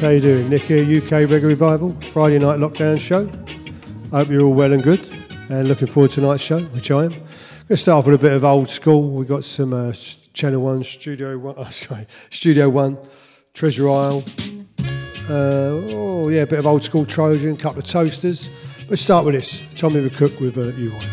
how you doing? Nick here, UK Reggae Revival, Friday night lockdown show. I hope you're all well and good and looking forward to tonight's show, which I am. going to start off with a bit of old school. We've got some uh, Channel 1, Studio 1, oh, sorry, Studio 1, Treasure Isle. Uh, oh, yeah, a bit of old school Trojan, a couple of toasters. Let's start with this Tommy McCook with uh, UI.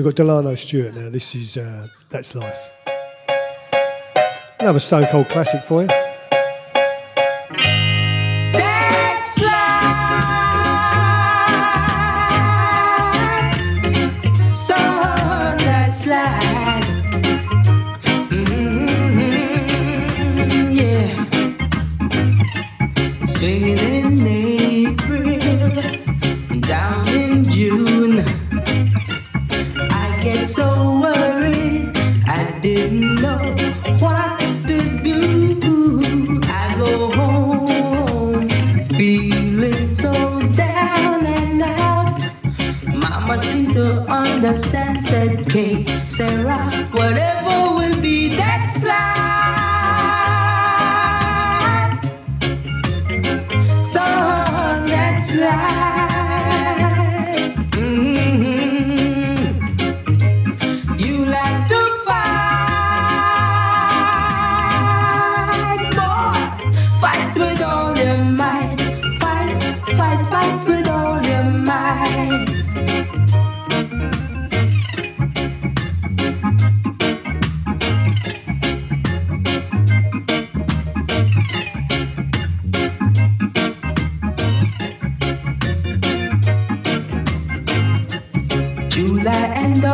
we've got Delano Stewart now. This is uh, That's Life. Another Stone Cold classic for you.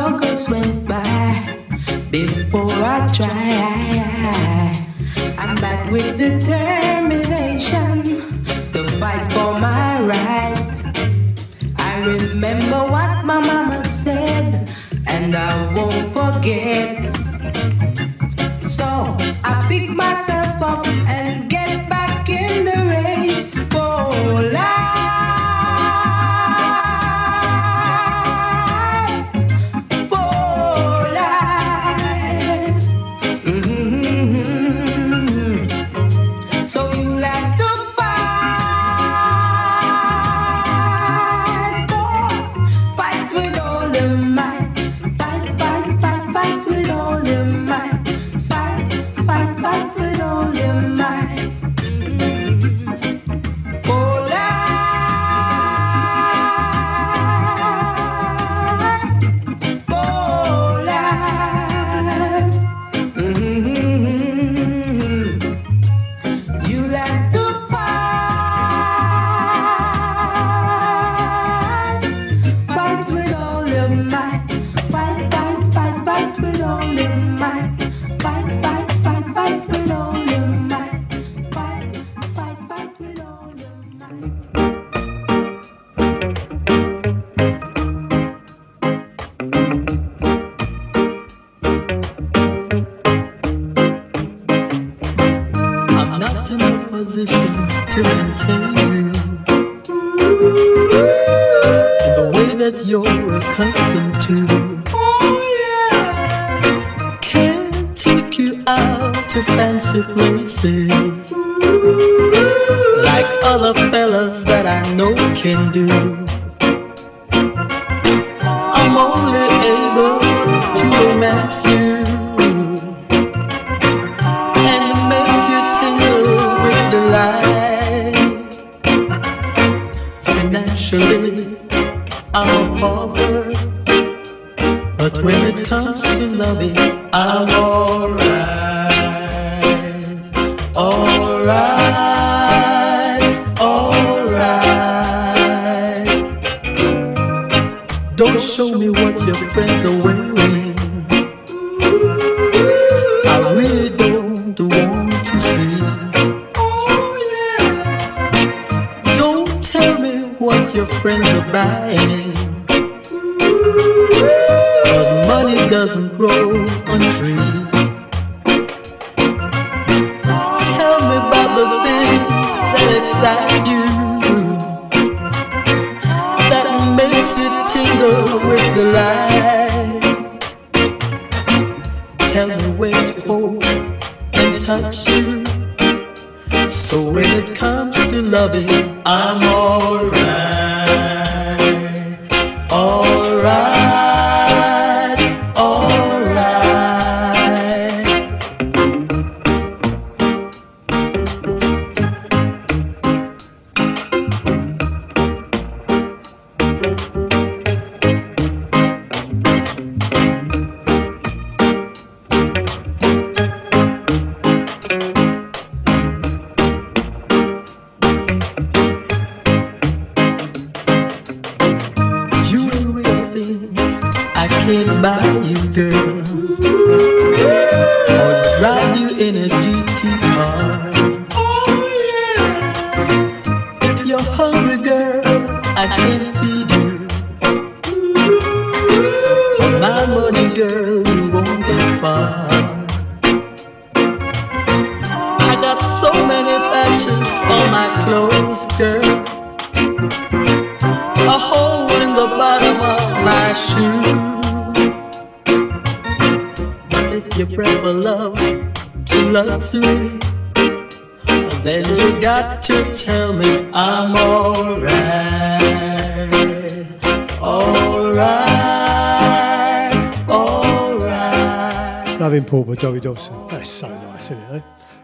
august went by before I try. I'm back with determination to fight for my right. I remember what my mama said, and I won't forget. So I pick myself up and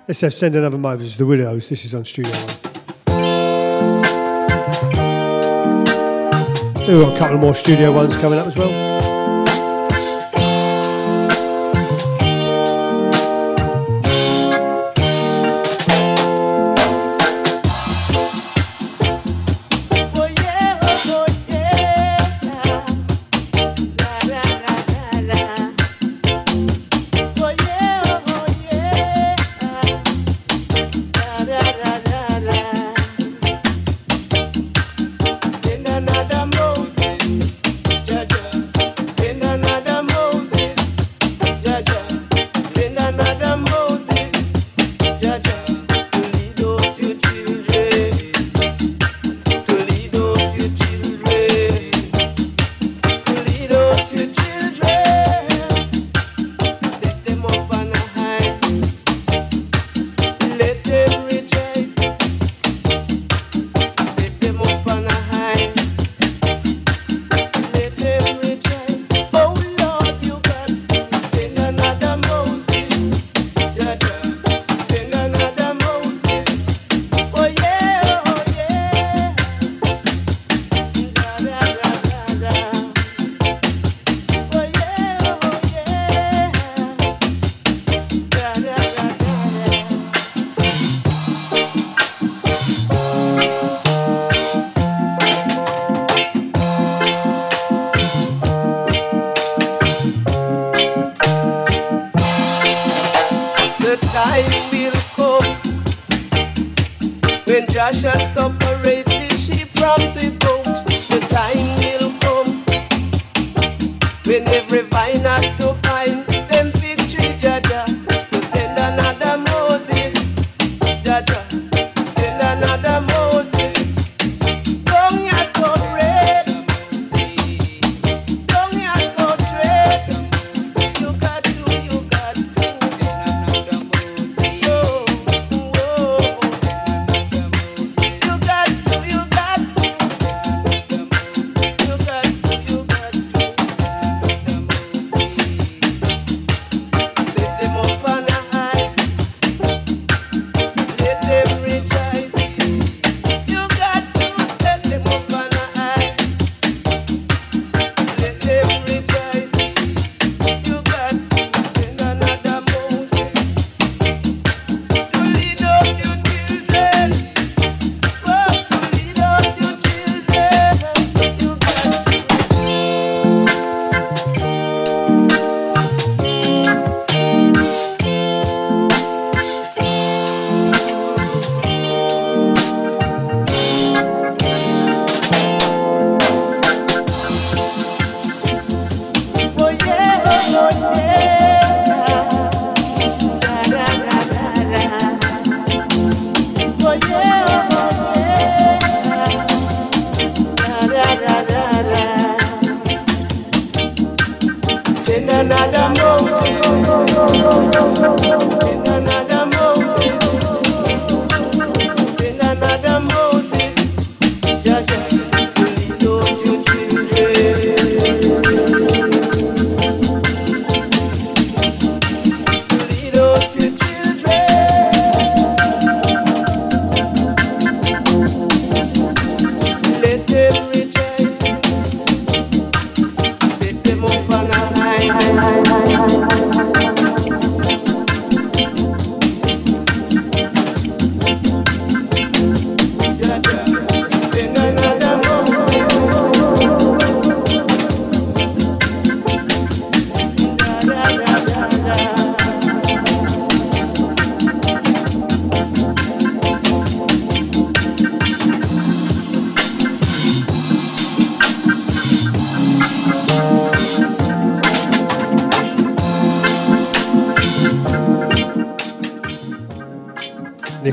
Let's have eh? Send Another Moses, The Widows. This is on Studio One. We've got a couple more Studio Ones coming up as well.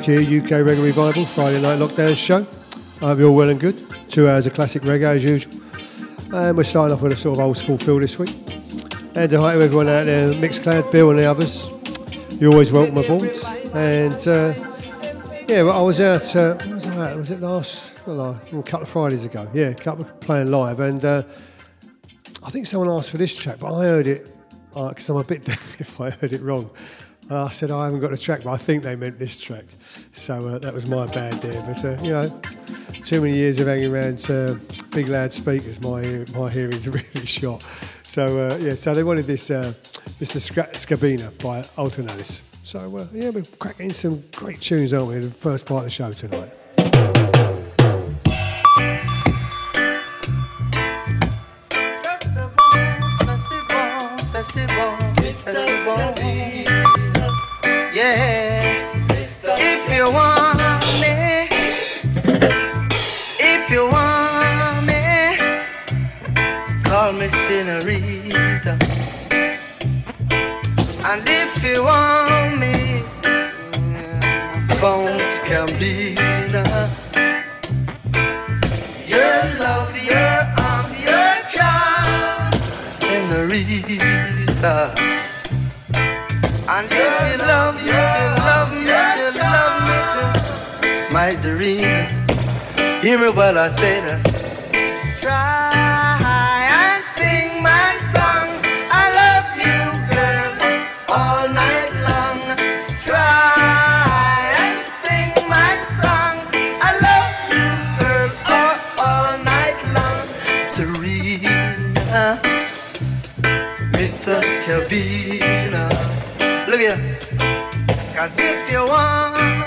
Here, UK Reggae Revival, Friday Night Lockdown show. I hope you're well and good. Two hours of classic reggae as usual. And we're starting off with a sort of old school feel this week. And hi to everyone out there, Mixcloud, Bill and the others. You're always welcome aboard. And uh, yeah, well, I was out, uh, was Was it last, well, a couple of Fridays ago? Yeah, a couple of playing live. And uh, I think someone asked for this track, but I heard it because uh, I'm a bit deaf if I heard it wrong. And I said, I haven't got the track, but I think they meant this track. So uh, that was my bad there. But, uh, you know, too many years of hanging around uh, big loud speakers, my, my hearing's really shot. So, uh, yeah, so they wanted this uh, Mr. Skabena by Alton Ellis. So, yeah, we're cracking some great tunes, aren't we, in the first part of the show tonight. If you want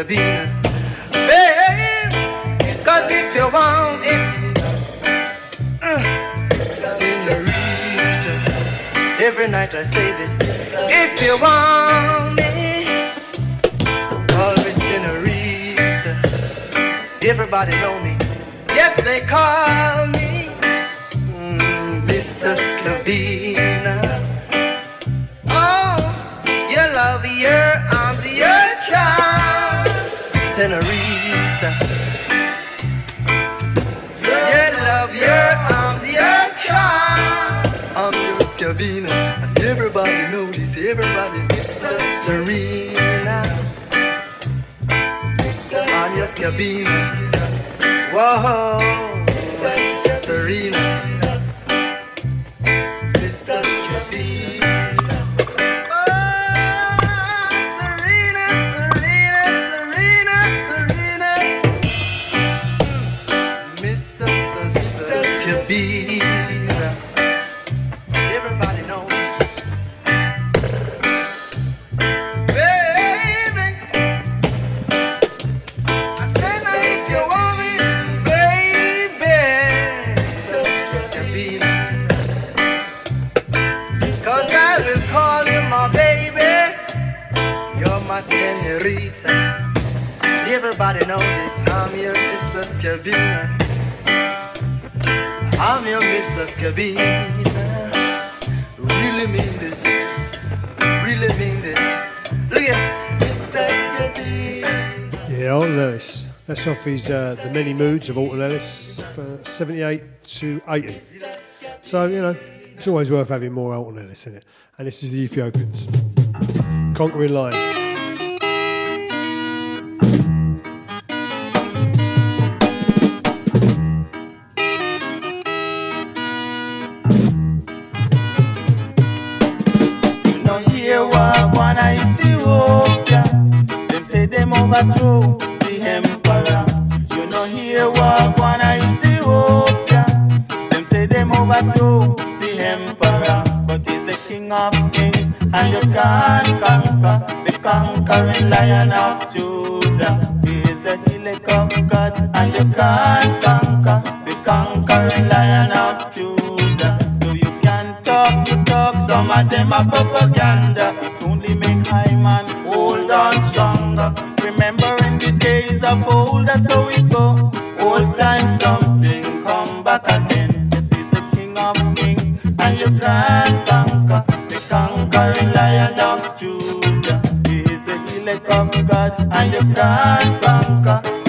your cabina. Baby, cause if you want it, uh, senorita, every night I say this. If you want me, call me senorita. Everybody know me. Yes, they call your Scavina. Whoa, off his uh, The Many Moods of Alton Ellis, uh, 78 to 80. So, you know, it's always worth having more Alton Ellis in it. And this is the Ethiopians. Conquering Lion. Ethiopia. Them say them overthrow walk one Ethiopia. Them say them overthrow the emperor. But he's the king of kings and you can't conquer the conquering lion of Judah. He is the elect of God, and you can't conquer the conquering lion of Judah. So you can talk, you talk, some of them are propaganda. It only make high man hold on stronger. Of old, that's how we go. Old time something come back again. This is the King of Kings, and you can't conquer the conquering lion of Judah. He is the elect of God, and you can't conquer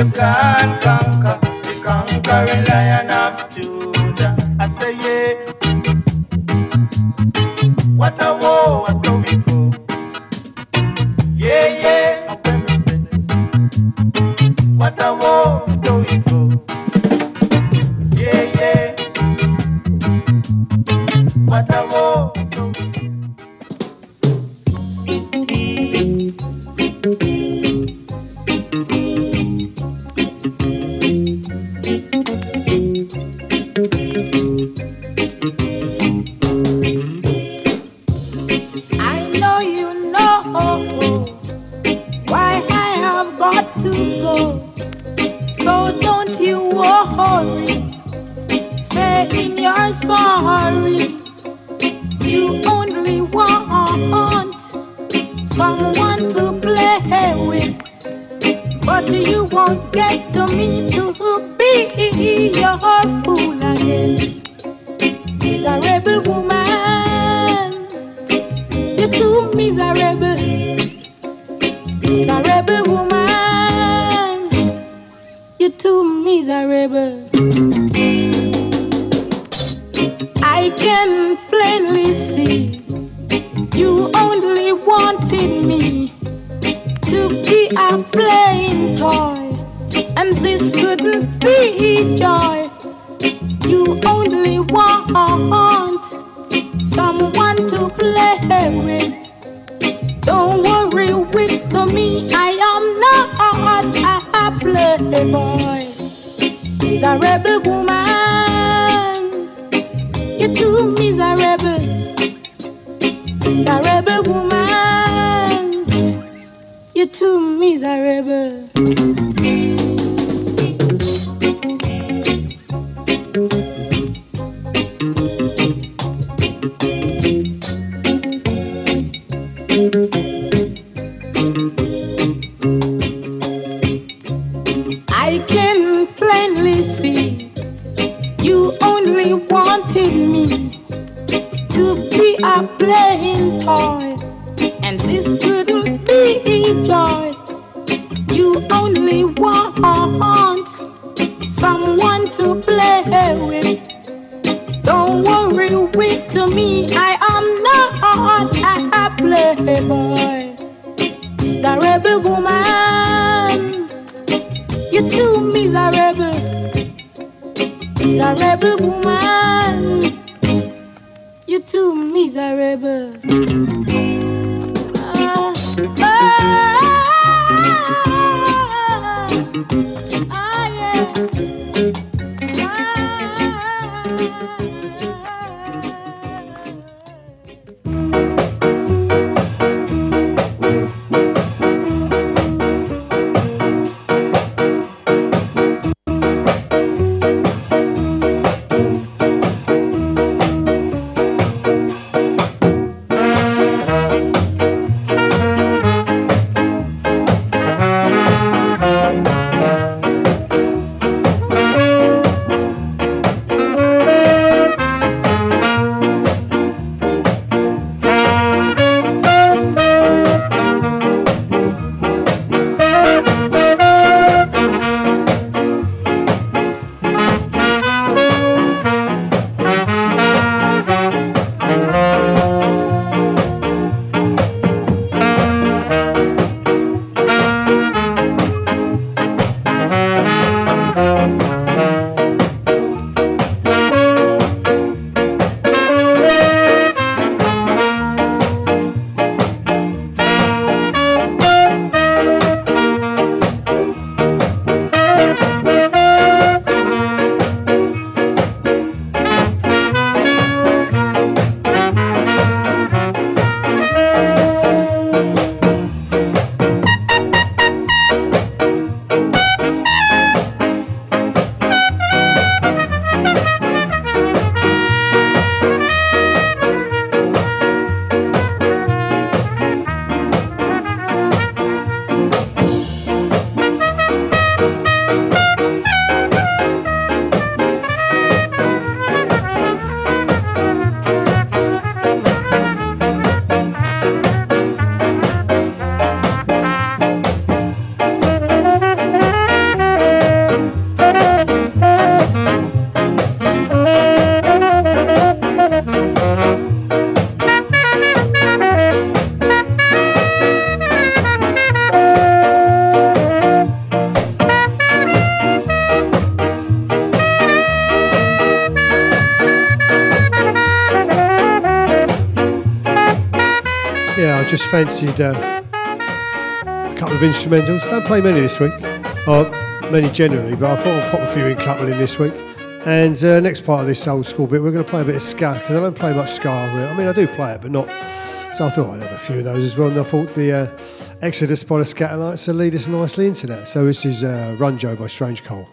Can't conquer and this couldn't be joy. You only want someone to play with. Don't worry with me, I am not a playboy. Miserable woman, you're too miserable. Miserable woman, you're too miserable. Fancied uh, a couple of instrumentals. Don't play many this week, or many generally, but I thought I'd pop a few in, couple in this week. And uh, next part of this old school bit, we're going to play a bit of ska because I don't play much ska. I mean, I do play it, but not. So I thought I'd have a few of those as well. And I thought the uh, Exodus by the Skatalites will lead us nicely into that. So this is uh, Run Joe by Stranger Cole.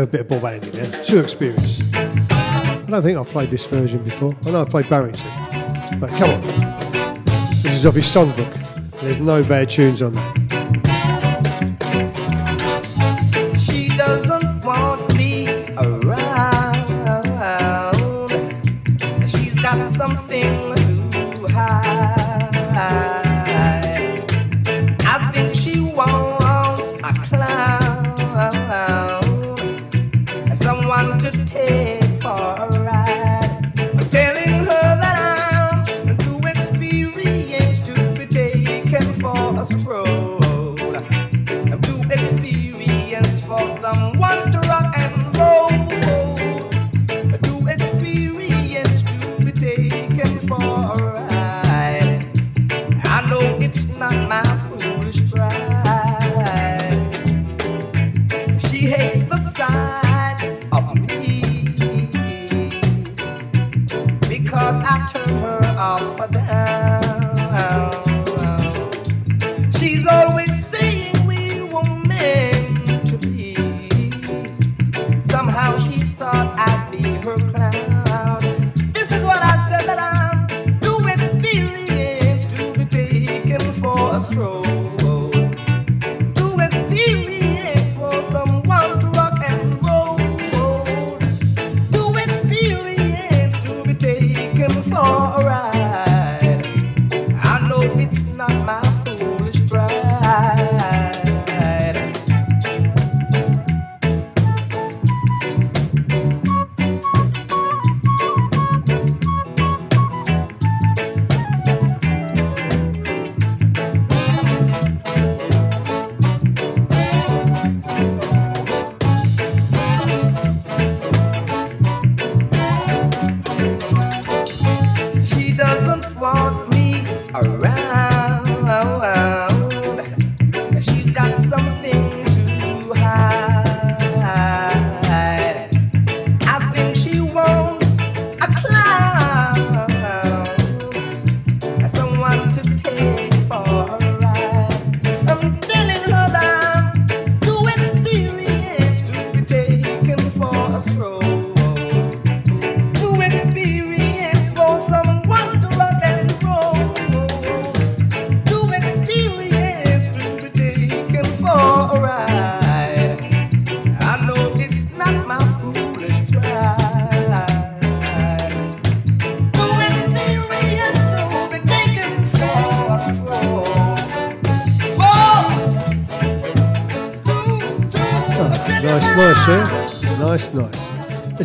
have a bit of Bob Andy there. She'll experience. I don't think I've played this version before. I know I've played Barrington. But come on. This is obviously his songbook. There's no bad tunes on that.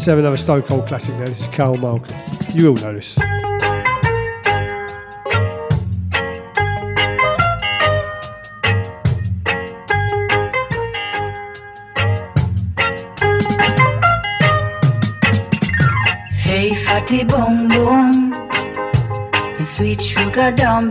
Let's have another Stone Cold classic now. This is Carl Malcolm. You all know this. Hey, fatty boom boom, bum, sweet sugar dumb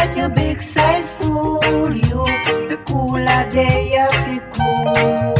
like a big size fool. You, the cooler day I feel cool.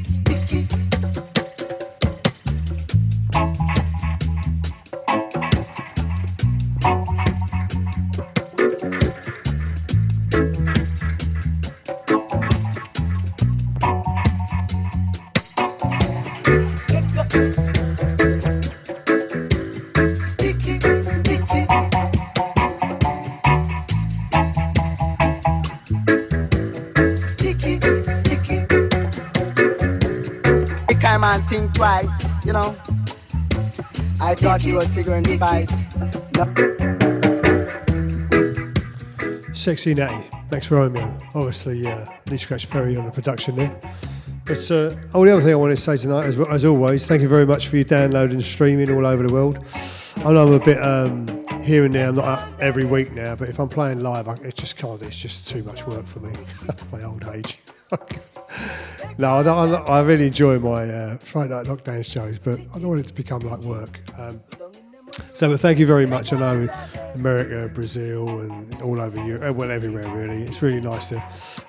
twice, you know. I thought you were cigarette and spice. Sexy Natty, Max Romeo. Obviously, uh, Lee Scratch Perry on the production there. But uh, oh, the other thing I wanted to say tonight, as, as always, thank you very much for your downloading and streaming all over the world. I know I'm a bit um, here and there, I'm not up every week now, but if I'm playing live, I, it just can't, it's just too much work for me, my old age. no, I, I, I really enjoy my uh, Friday night lockdown shows, but I don't want it to become like work. Um, so, but thank you very much. I know America, Brazil, and all over Europe, well, everywhere really. It's really nice to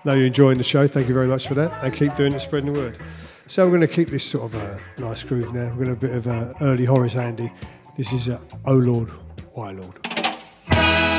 know you're enjoying the show. Thank you very much for that, and keep doing it, spreading the word. So, we're going to keep this sort of a nice groove now. We're going to have a bit of uh, early Horace Andy. This is uh, Oh Lord, Why Lord.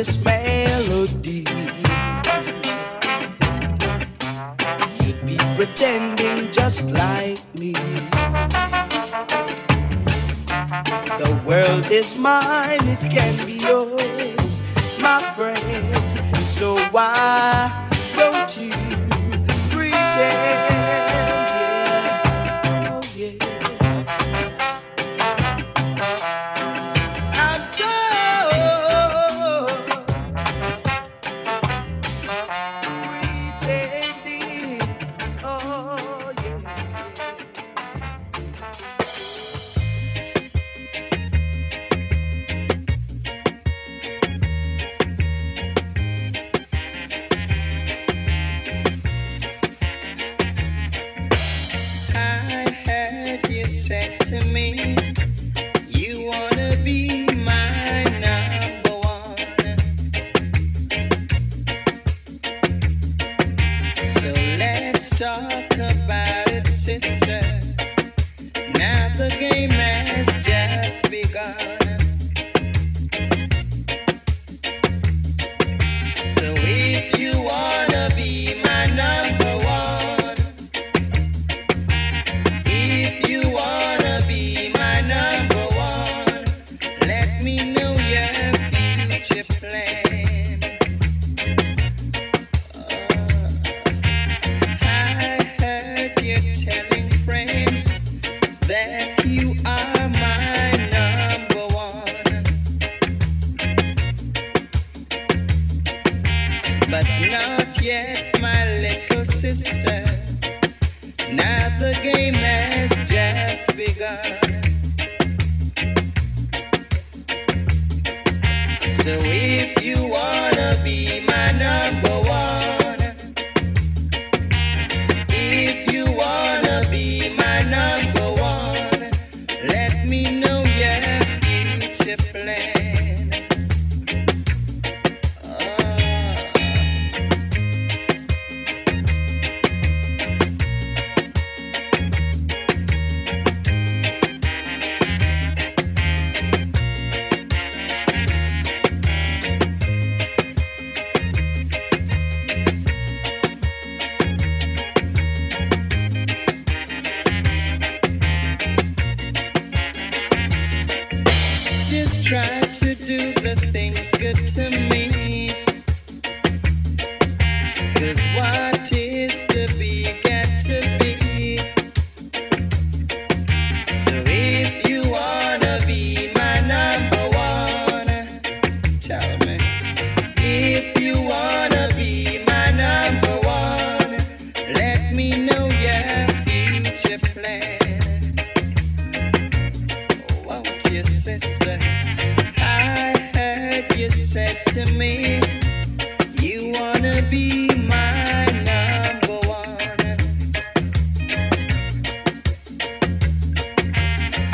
this melody. You'd be pretending just like me. The world is mine, it can be yours, my friend. So why?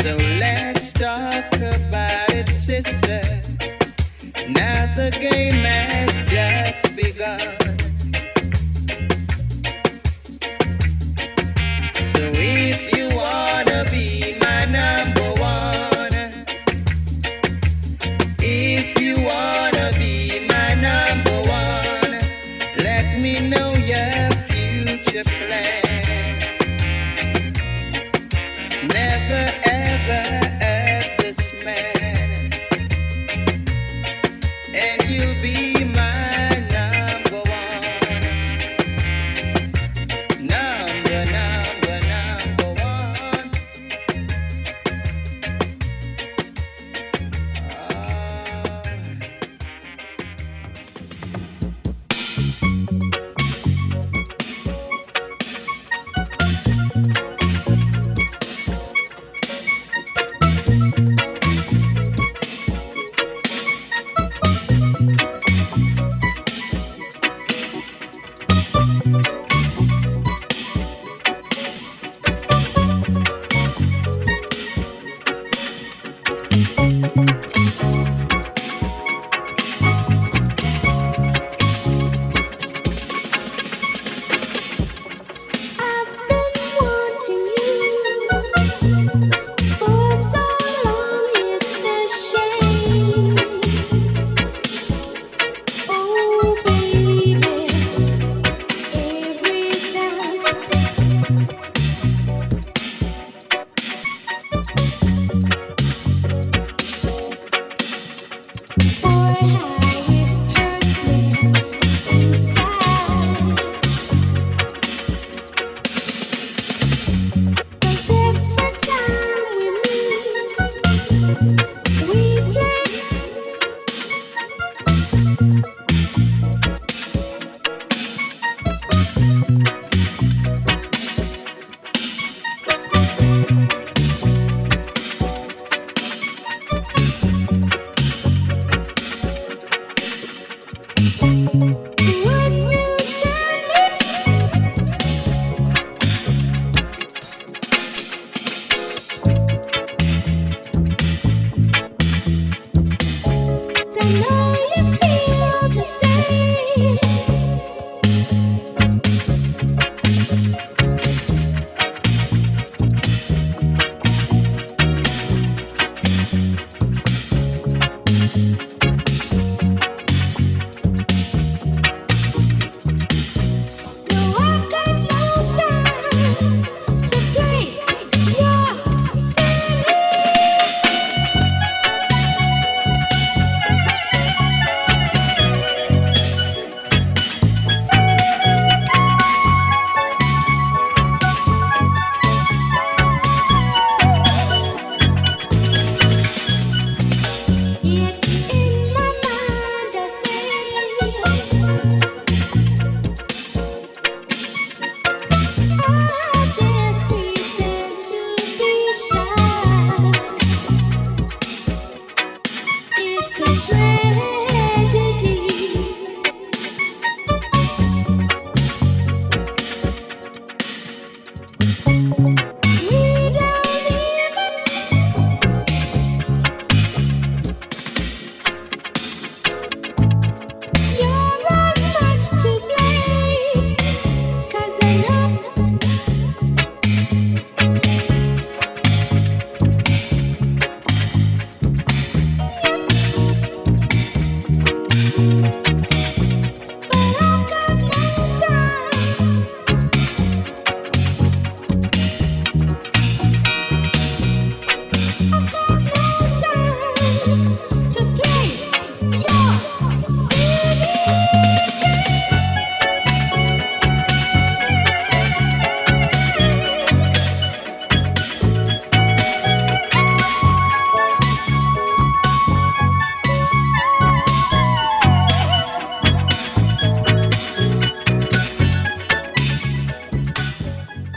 So let's talk about it, sister.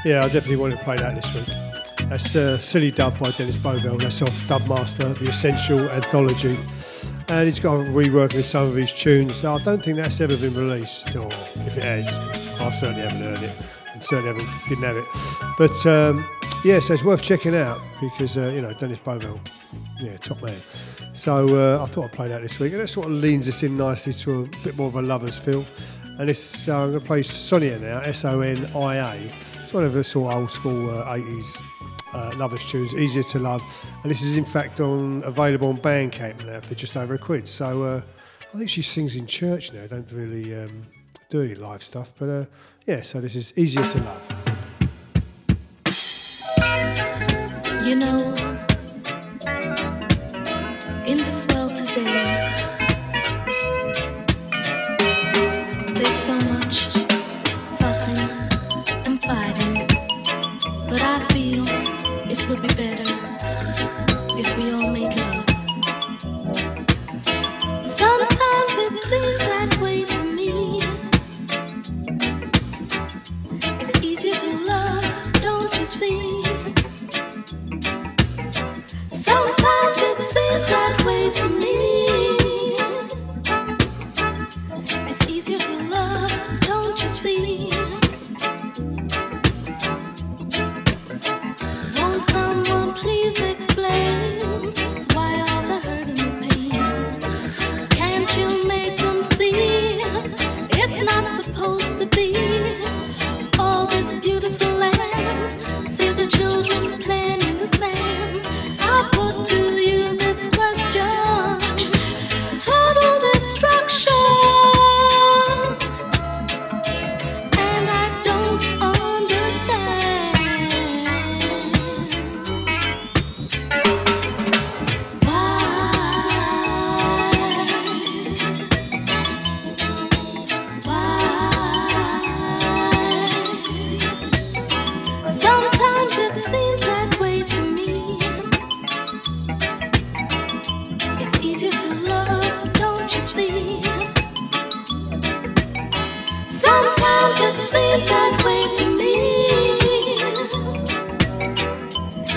Yeah, I definitely want to play that this week. That's a silly dub by Dennis Bovell. That's off Dubmaster, The Essential Anthology. And he's got a reworking of some of his tunes. I don't think that's ever been released, or if it has, I certainly haven't heard it. And certainly haven't, didn't have it. But um, yeah, so it's worth checking out because, uh, you know, Dennis Bovell, yeah, top man. So uh, I thought I'd play that this week. And that sort of leans us in nicely to a bit more of a lover's feel. And this, uh, I'm going to play Sonia now, S O N I A. One of the sort of old school uh, 80s uh, lovers tunes, easier to love. And this is in fact on available on Bandcamp now for just over a quid. So uh, I think she sings in church now. Don't really um, do any live stuff, but uh, yeah. So this is easier to love. You know,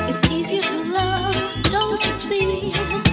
It's easier to love, don't you see?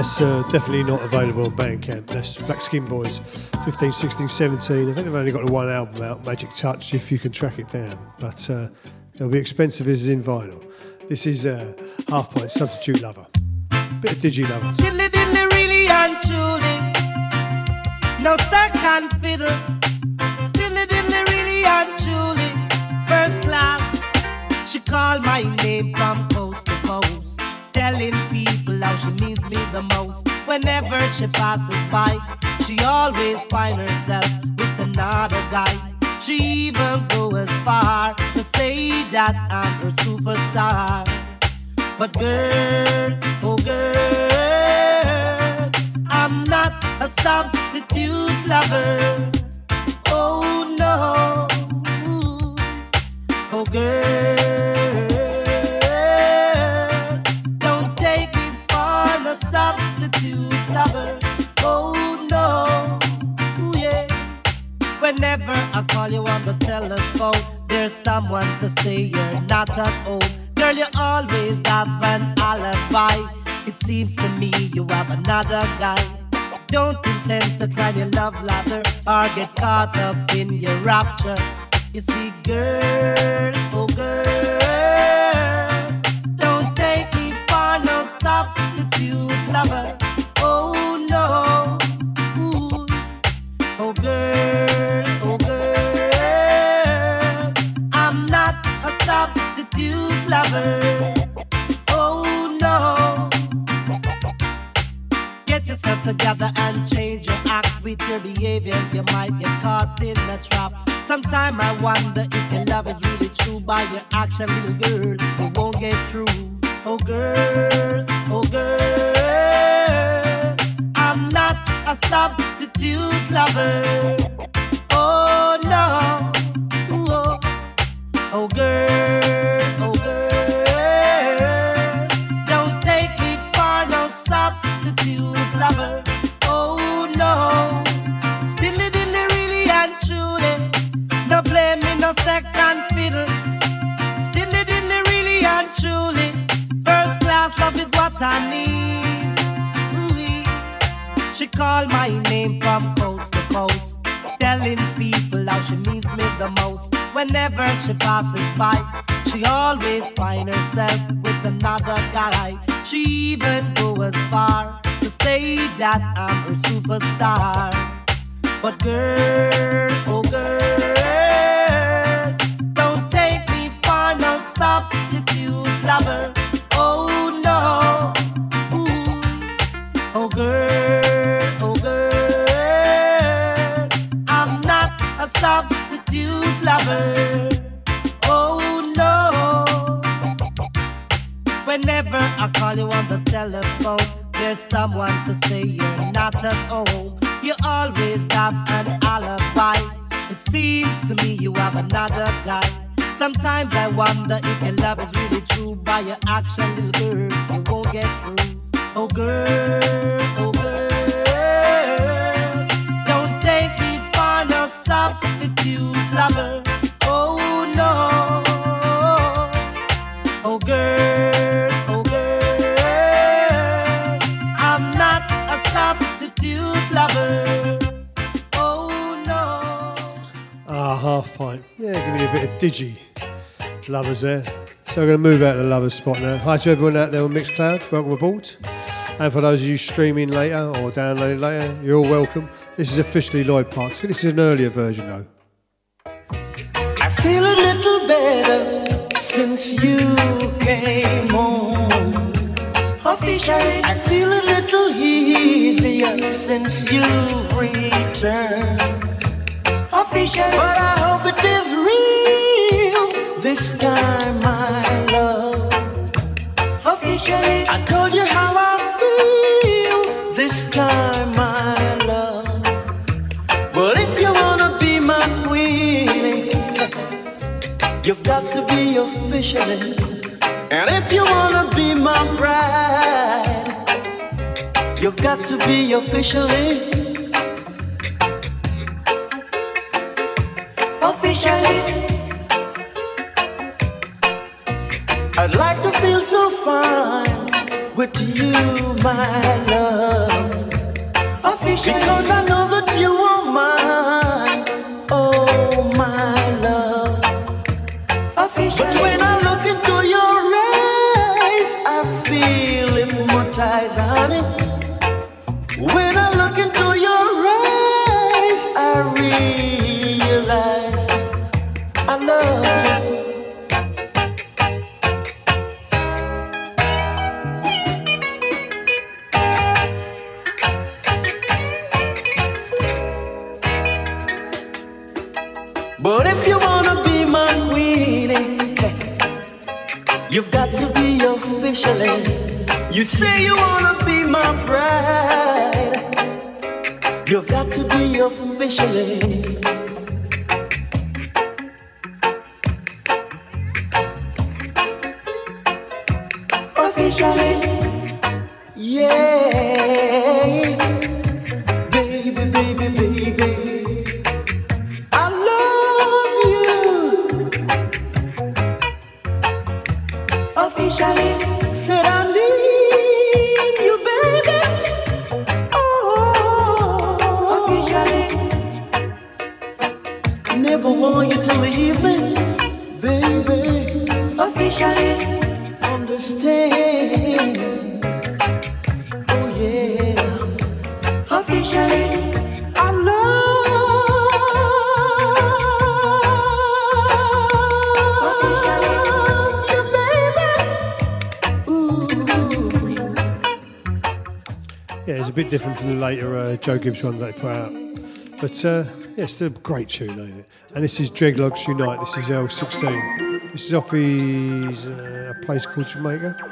That's uh, definitely not available on Bandcamp. That's Black Skin Boys, 15, 16, 17. I think they've only got the one album out, Magic Touch, if you can track it down. But uh, it'll be expensive as in vinyl. This is uh, Half Pint Substitute Lover. Bit of Digi Lover. Diddly diddly really and truly. No second fiddle. She passes by, she always finds herself with another guy. She even go as far to say that I'm her superstar. But girl, oh girl, I'm not a substitute lover. Get caught up in your rapture. You see, girl, oh girl, move out to the lovers spot now. Hi to everyone out there on Mixcloud. Welcome aboard. And for those of you streaming later or downloading later, you're all welcome. This is officially Lloyd Parks. I this is an earlier version though. I feel a little better since you came home. Officially, I feel a little easier since you've returned. Officially, but I hope it is real this time. Officially, I told you how I feel this time, my love. But if you wanna be my queen, you've got to be officially. And if you wanna be my bride, you've got to be. Officially, with you, my love. Officially. Because I know. You've got to be officially Joe Gibbs ones they put out. But uh, yeah, it's a great tune, ain't it? And this is Dreadlocks Unite. This is L16. This is off his uh, place called Jamaica.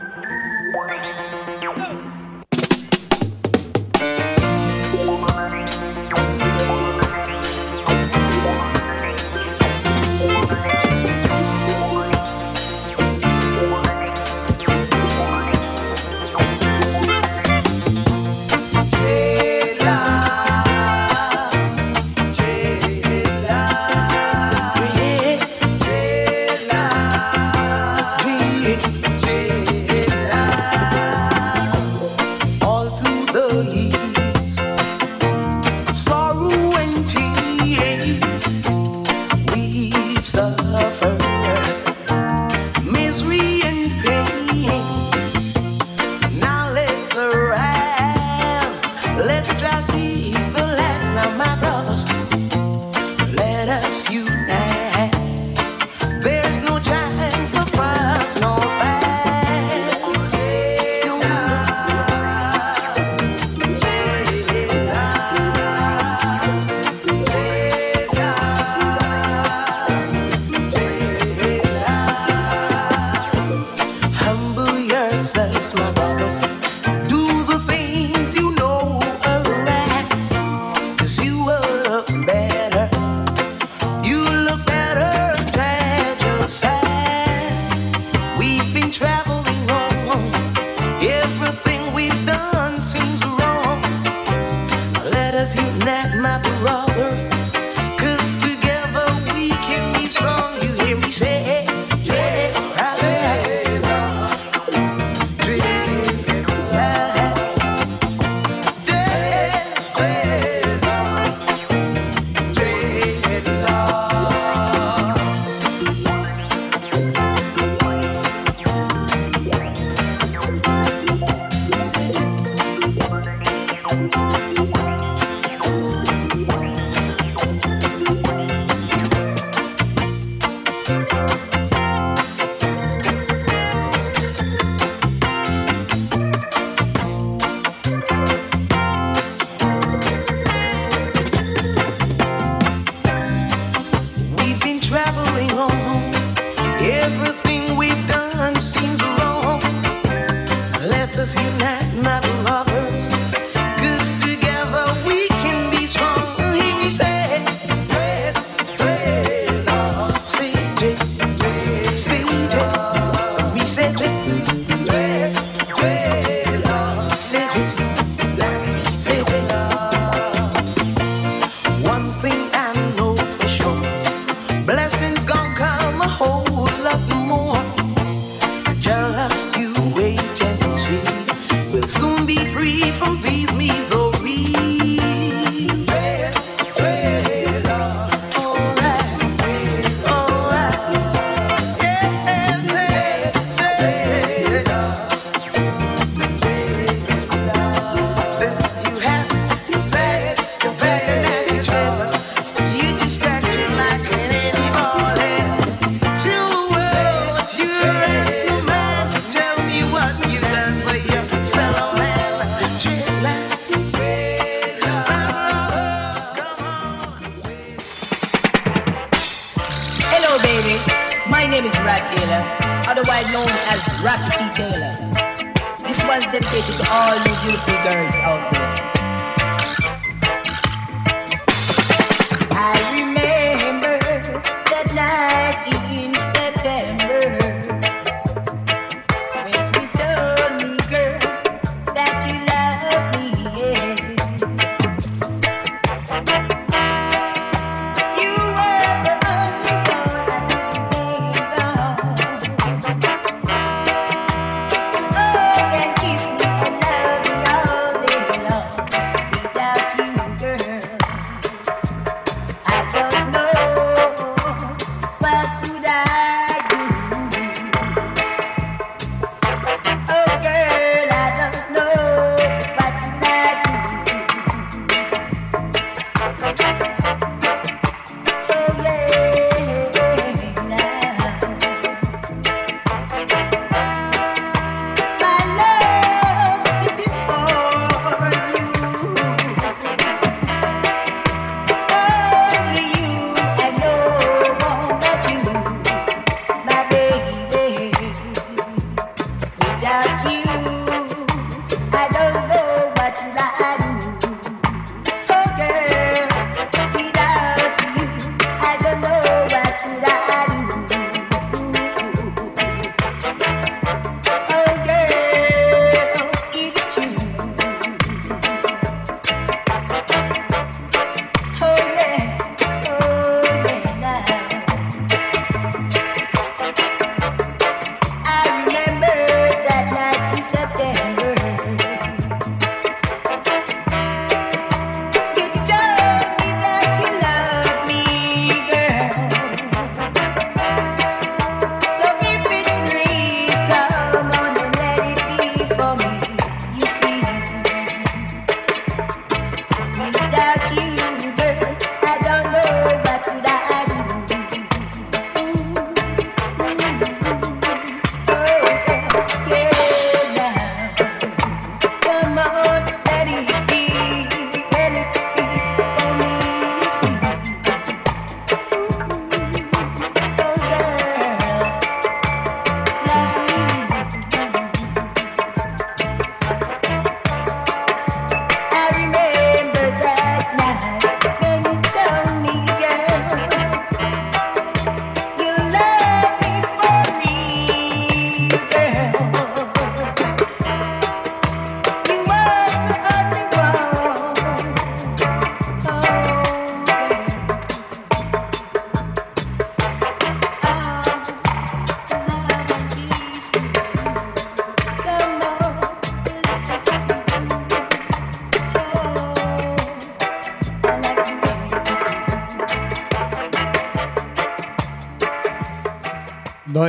you let my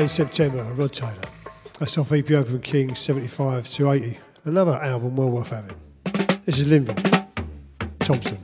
September, Rod Taylor. That's off EP Open King 75 to 80. Another album well worth having. This is Linval Thompson.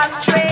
I'm astray.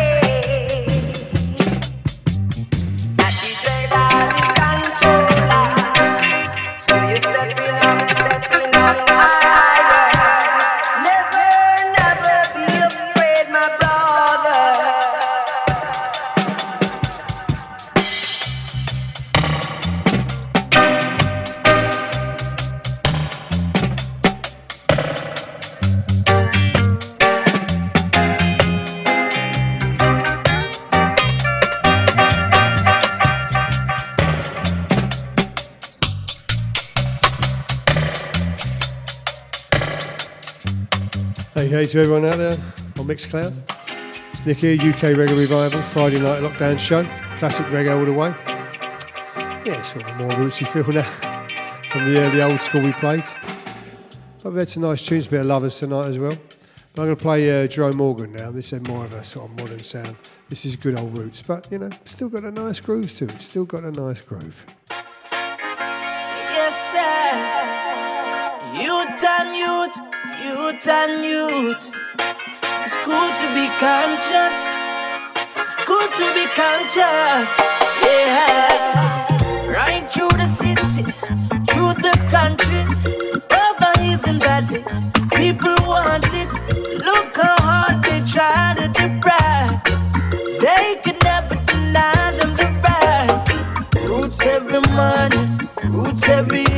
Hey to everyone out there on Mixcloud. It's Nick here, UK Reggae Revival, Friday night lockdown show. Classic reggae all the way. Yeah, sort of a more rootsy feel now from the early old school we played. But we've had some nice tunes, a bit of lovers tonight as well. But I'm going to play uh, Jerome Morgan now. This is more of a sort of modern sound. This is good old roots, but you know, still got a nice groove to it. Still got a nice groove. Yes, sir. Youth and youth, youth and youth. It's good to be conscious. It's good to be conscious. Yeah. Right through the city, through the country, over hills and. People want it. Look how hard they try to deprive. They could never deny them the right. Roots every morning, roots every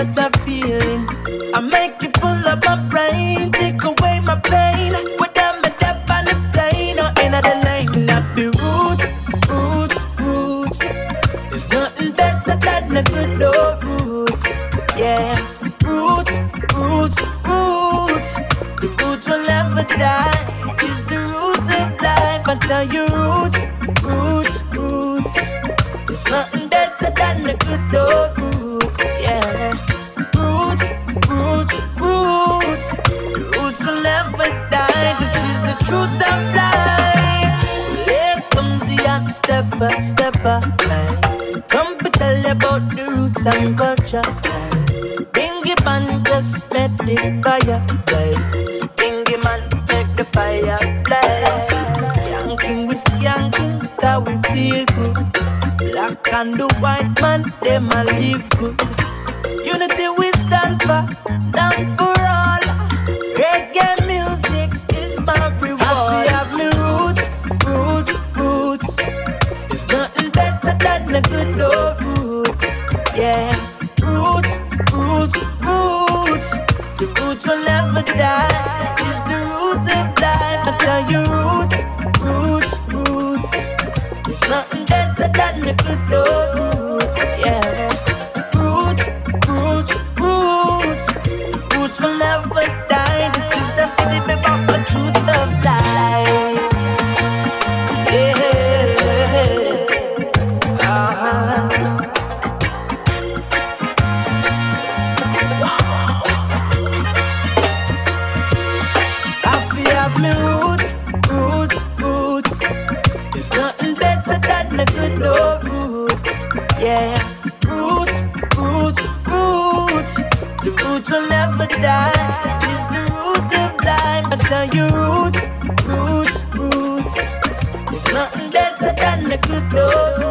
What a feeling! I make it full of my brain, take away my pain. Without me death on the plane or in the lane of the roots, roots, roots. There's nothing better than a good old roots. Yeah, roots, roots, roots. The roots will never die. It's the root of life. I tell you, roots, roots, roots. There's nothing better than a good old man. Come to tell you about the roots and culture. Bingy man just met the fire blaze. Bingy man make the fire blaze. Skanking we skanking, cause we feel good. Black and the white man, them a live good. Will never die. It's the root of life. I tell you, roots, roots, roots. There's nothing better than a good old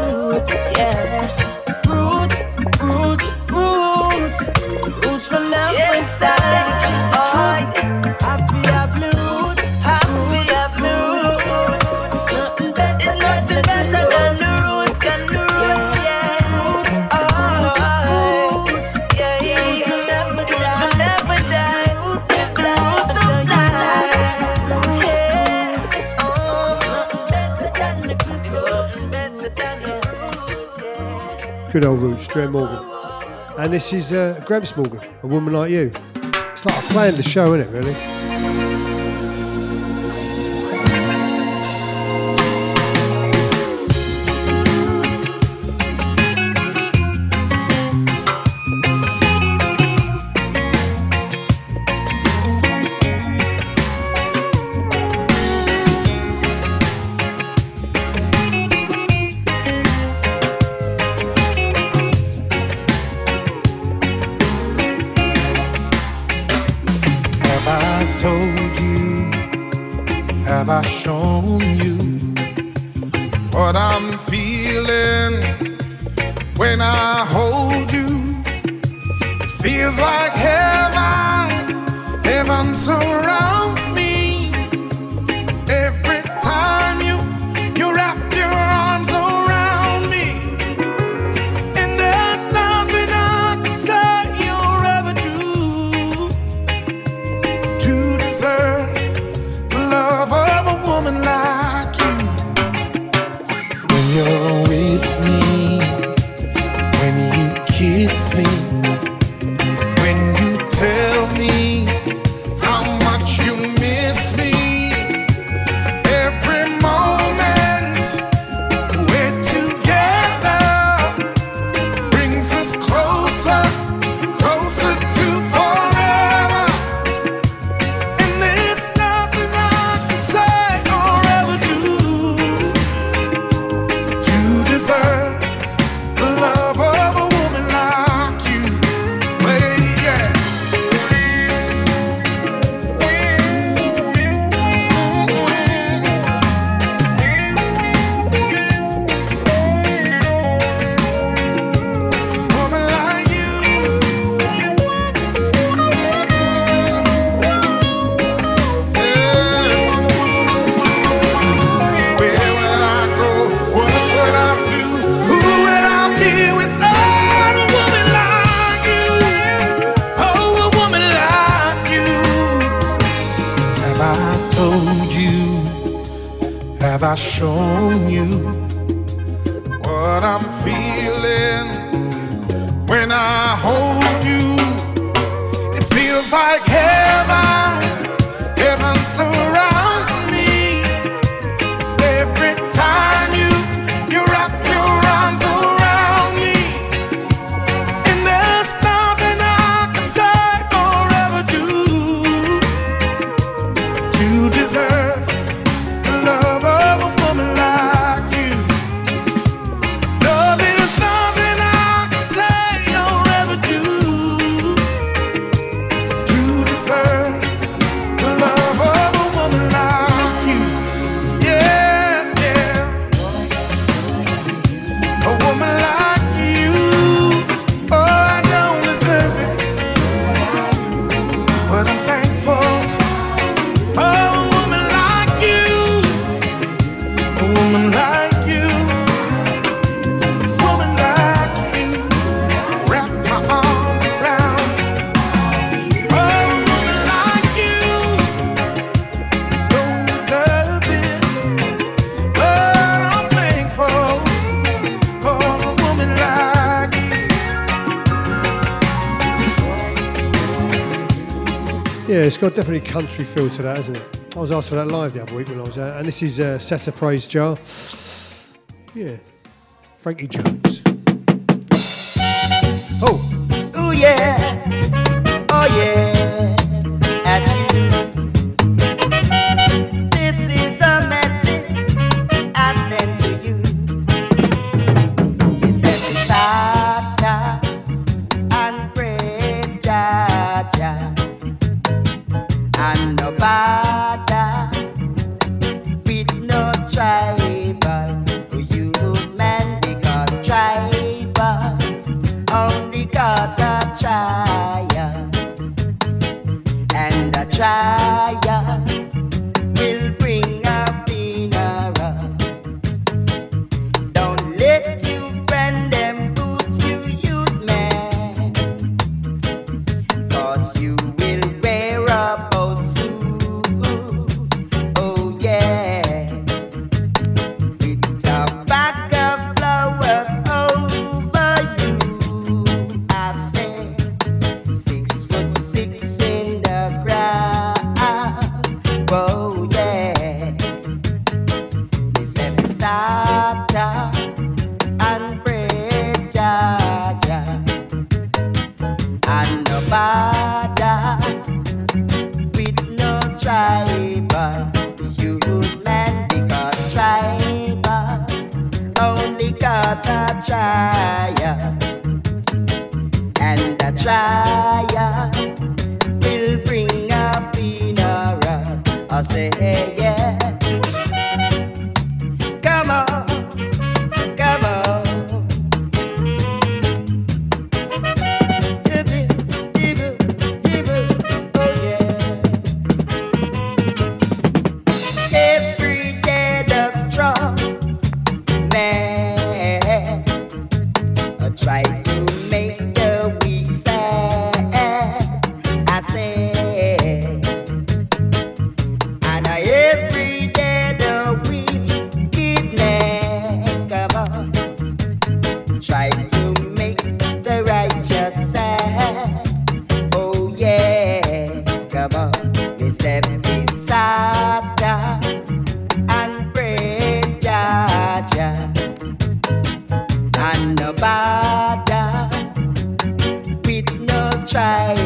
Good old roots, Jerome Morgan. And this is uh, Gramps Morgan, a woman like you. It's like I planned the show, isn't it, really? got definitely country feel to that, hasn't it? I was asked for that live the other week when I was out, and this is uh, a Set Praise Jar. Yeah, Frankie Jones.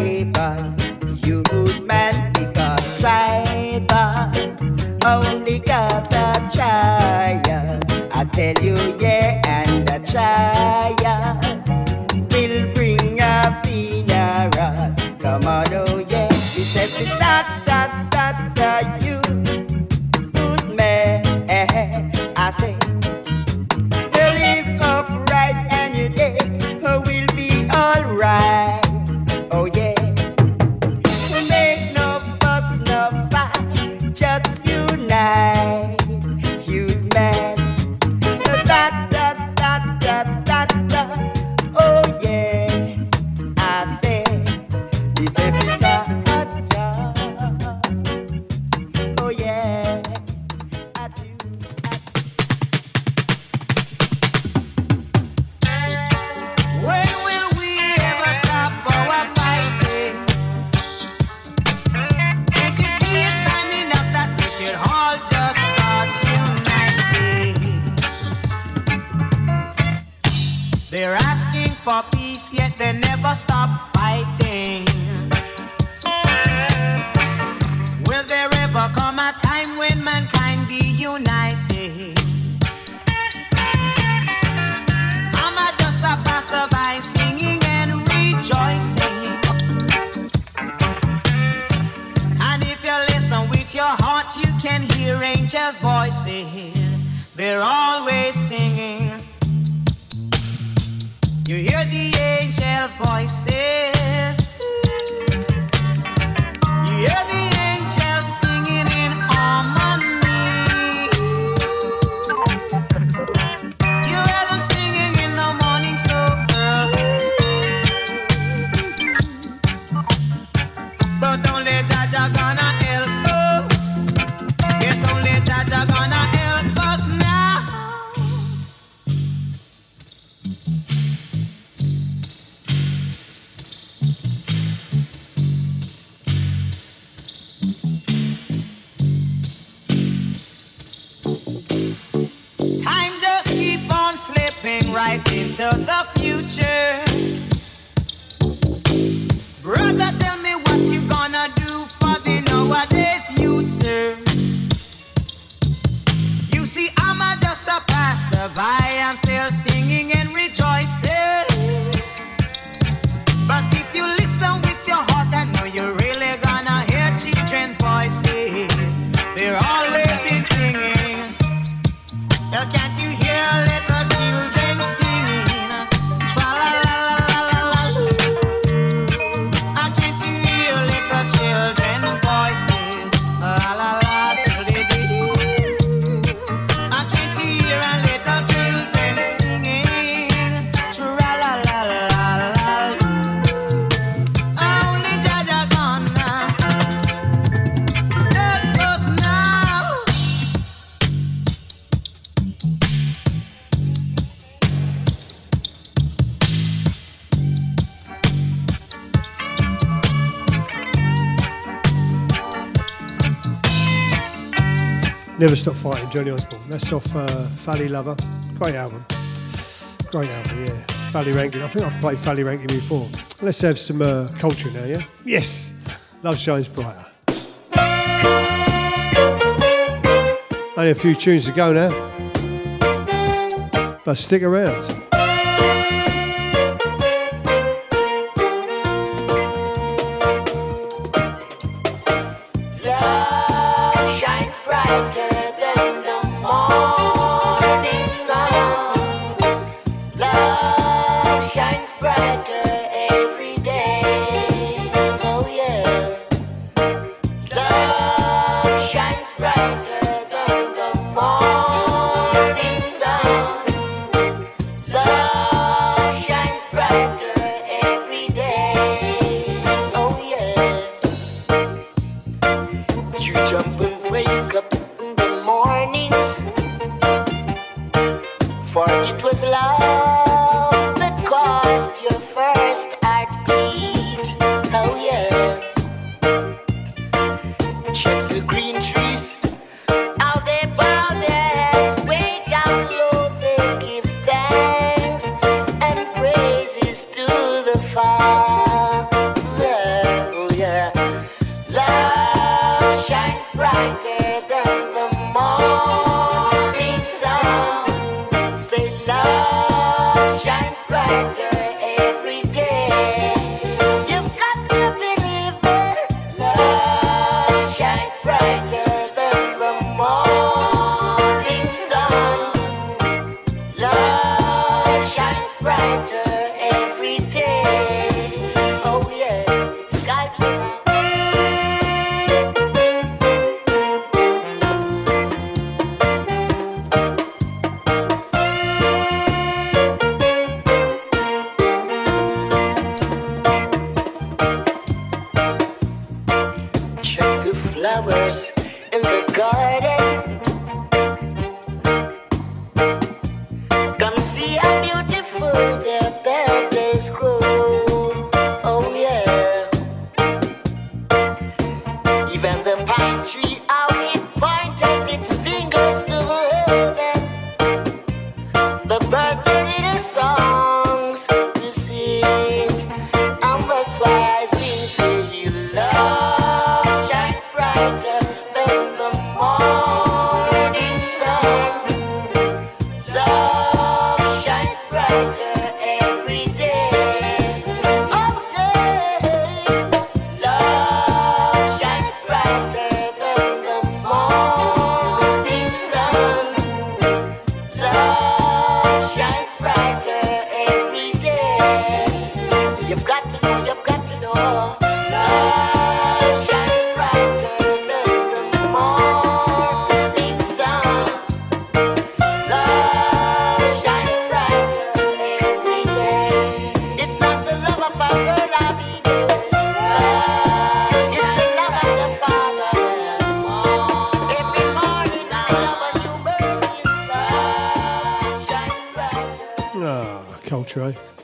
You would man because I'm only cause a child. I tell you, yeah, and I try. Johnny Osbourne. That's off uh, Fally Lover. Great album. Great album, yeah. Fally Ranking." I think I've played Fally Ranking" before. Let's have some uh, culture now, yeah? Yes! Love shines brighter. Only a few tunes to go now. But stick around.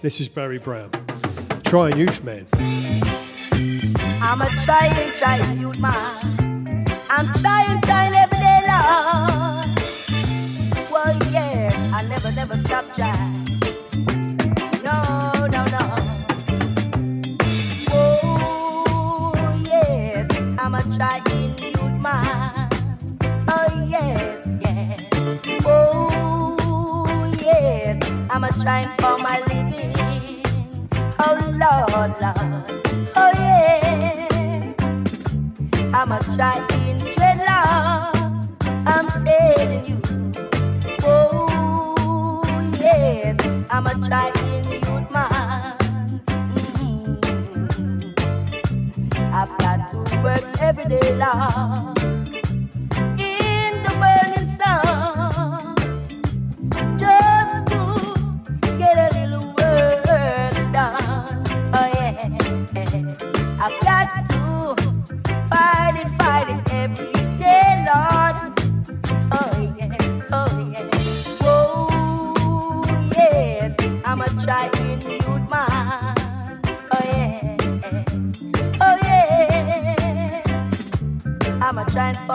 This is Barry Brown. Try and youth man. I'm a trying, trying youth man. I'm trying, trying every day, Lord. Well, yes, I never, never stop trying. No, no, no. Oh, yes, I'm a trying youth man. Oh, yes, yes. Oh, yes, I'm a trying for my living. Lord, Lord. Oh, yes. I'm a trying dreadlock. I'm telling you. Oh, yes. I'm a trying youth man. Mhm. I've got to work every day long. I'm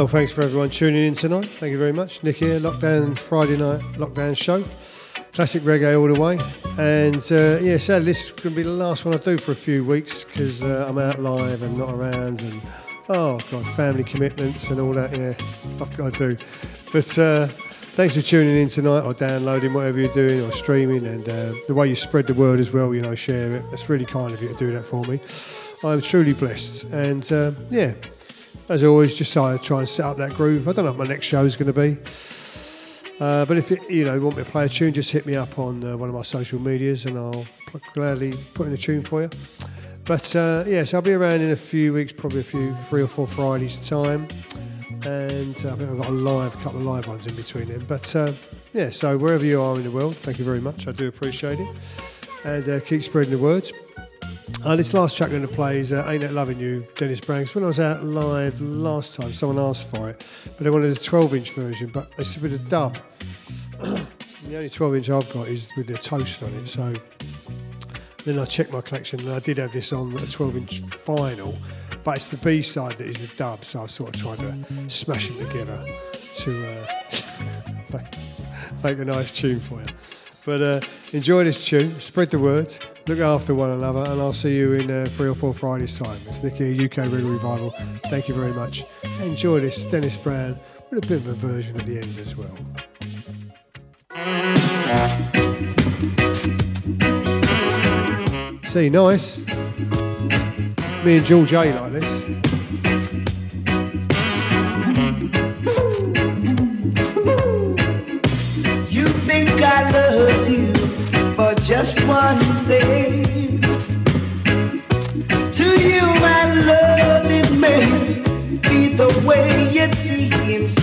Well, thanks for everyone tuning in tonight. Thank you very much. Nick here, Lockdown Friday night Lockdown show. Classic reggae all the way. And uh, yeah, sadly, this is going to be the last one I do for a few weeks because uh, I'm out live and not around. And oh, God, family commitments and all that. Yeah, I've got to do. But uh, thanks for tuning in tonight or downloading, whatever you're doing, or streaming. And uh, the way you spread the word as well, you know, share it. That's really kind of you to do that for me. I'm truly blessed. And uh, yeah, as always, just try, try and set up that groove. I don't know what my next show is going to be. Uh, but if it, you know want me to play a tune, just hit me up on uh, one of my social medias, and I'll gladly put in a tune for you. But uh, yes, I'll be around in a few weeks, probably a few three or four Fridays time, and uh, I think I've got a live couple of live ones in between them. But uh, yeah, so wherever you are in the world, thank you very much. I do appreciate it, and uh, keep spreading the word. Uh, this last track I'm going to play is uh, Ain't That Loving You, Dennis Brown. 'Cause when I was out live last time, someone asked for it, but they wanted a 12 inch version, but they said with a dub. the only 12 inch I've got is with the toast on it, so then I checked my collection and I did have this on a 12 inch vinyl, but it's the B side that is the dub, so I sort of tried to smash them together to uh, make, make a nice tune for you. But uh, enjoy this tune, spread the word, Look after one another, and I'll see you in uh, three or four Fridays' time. It's Nicky, UK Reggae Revival. Thank you very much. Enjoy this Dennis Brown with a bit of a version at the end as well. See, nice. Me and George A like this. I love just one day. To you, my love, it may be the way it seems.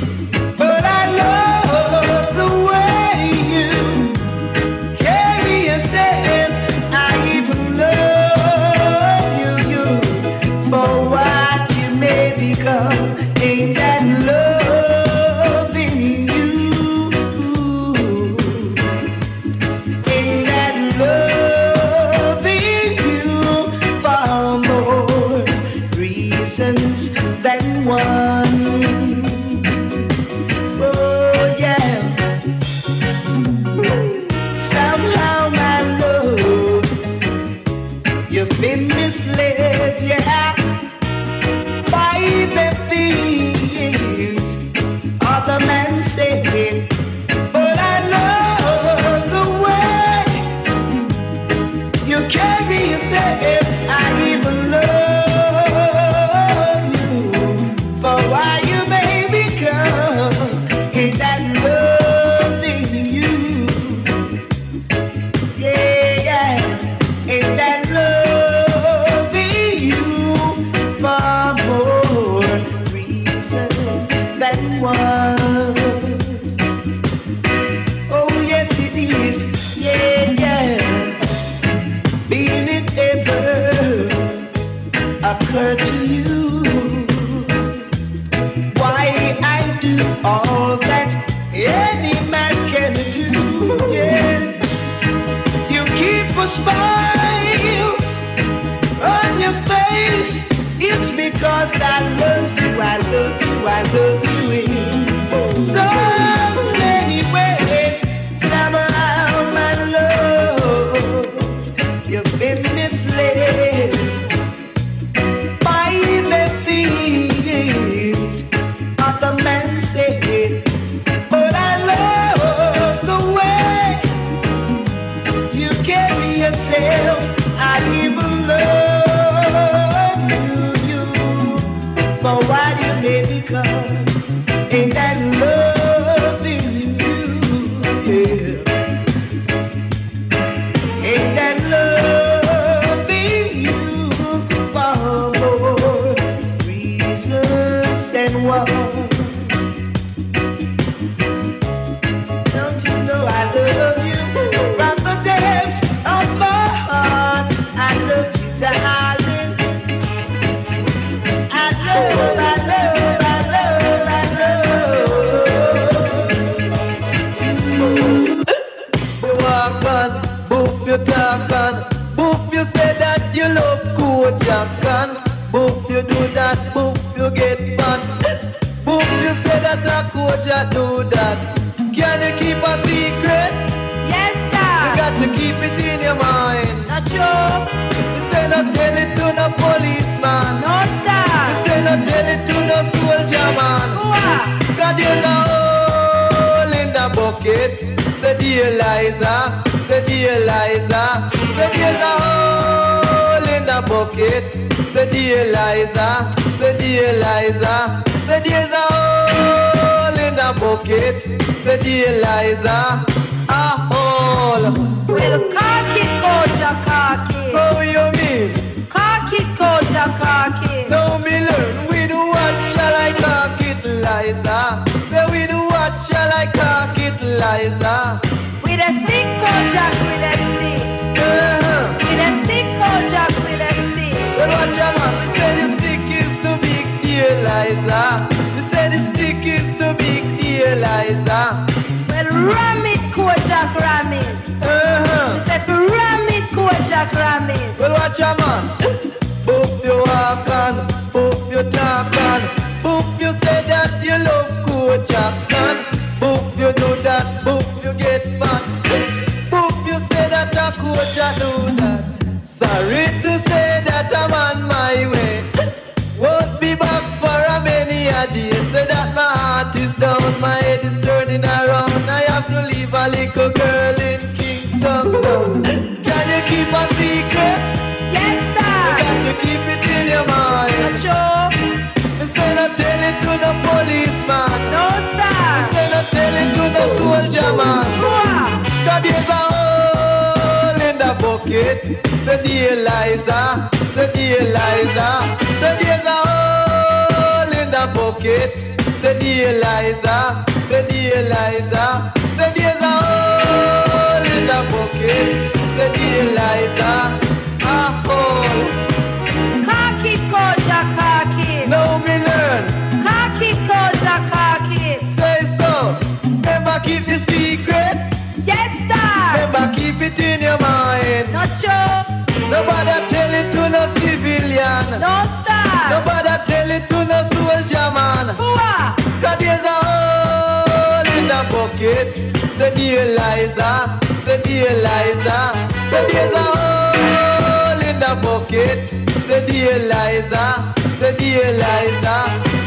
Eliza, say there's a hole in the bucket. Said the Eliza, Said the Eliza,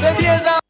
Said there's a